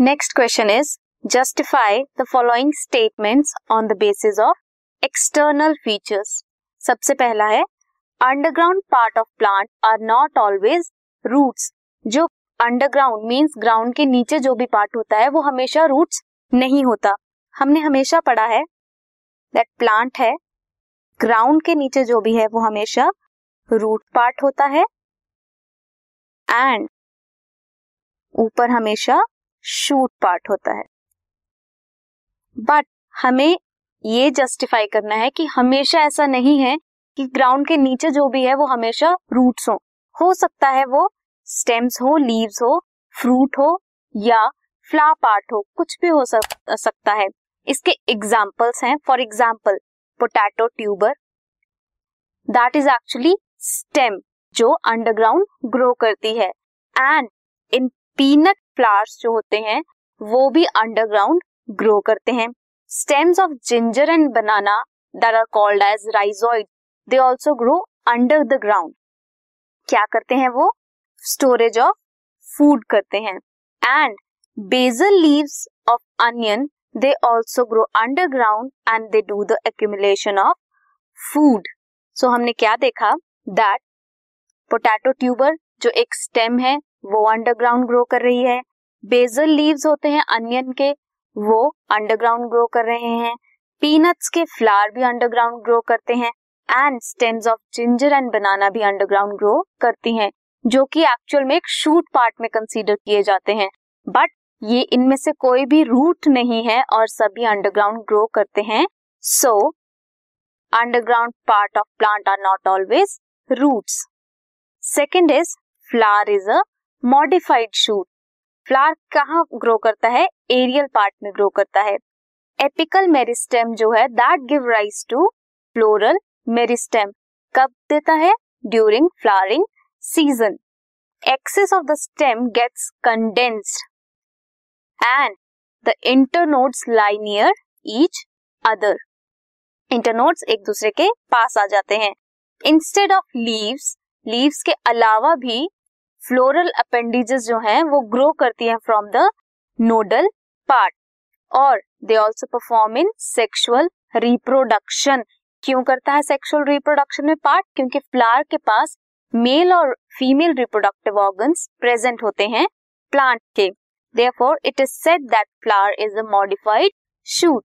Next question is justify the following statements on the basis of external features सबसे पहला है underground part of plant are not always roots जो underground means ground के नीचे जो भी पार्ट होता है, वो हमेशा रूट्स नहीं होता। हमने हमेशा पढ़ा है दैट प्लांट है ग्राउंड के नीचे जो भी है, वो हमेशा रूट पार्ट होता है। एंड ऊपर हमेशा शूट पार्ट होता है। बट हमें ये जस्टिफाई करना है कि हमेशा ऐसा नहीं है कि ग्राउंड के नीचे जो भी है वो हमेशा रूट्स हो। हो सकता है वो स्टेम्स हो लीव्स हो फ्रूट हो या फ्ला पार्ट हो कुछ भी हो सक, सकता है। इसके एग्जाम्पल्स हैं। For example potato tuber that is actually stem जो अंडरग्राउंड ग्रो करती है। एंड इन पीनट फ्लावर्स जो होते हैं, वो भी अंडरग्राउंड ग्रो करते हैं. Stems of ginger and banana there are called as rhizoid they also grow under the ground क्या करते हैं वो? स्टोरेज ऑफ़ फ़ूड करते हैं. And basal leaves of onion they also grow underground and they do the accumulation of food so हमने क्या देखा? That potato tuber जो एक स्टेम है, वो अंडरग्राउंड ग्रो कर रही है. बेजल लीव्स होते हैं अनियन के, वो अंडरग्राउंड ग्रो कर रहे हैं। पीनट्स के फ्लावर भी अंडरग्राउंड ग्रो करते हैं and stems of ginger and banana भी अंडरग्राउंड ग्रो करती हैं, जो कि एक्चुअल में एक शूट पार्ट में कंसीडर किए जाते हैं। बट ये इनमें से कोई भी रूट नहीं है और सभी अंडरग्राउंड ग्रो करते हैं। So, underground part of plant are not always roots. Second is, flower is a modified shoot. Flower कहाँ ग्रो करता है? एरियल पार्ट में ग्रो करता है। एपिकल मेरिस्टेम जो है that give rise to floral meristem कब देता है? During flowering season axis of the stem gets condensed and the internodes lie near each other internodes एक दूसरे के पास आ जाते हैं। इंस्टेड ऑफ़ लीव्स लीव्स के अलावा भी फ्लोरल अपेंडिजेस जो हैं, वो ग्रो करती हैं फ्रॉम द नोडल पार्ट और they also perform in sexual reproduction क्यों करता है सेक्सुअल रिप्रोडक्शन में पार्ट क्योंकि फ्लावर के पास मेल और फीमेल रिप्रोडक्टिव ऑर्गन्स प्रेजेंट होते हैं प्लांट के. Therefore it is said that flower is a modified shoot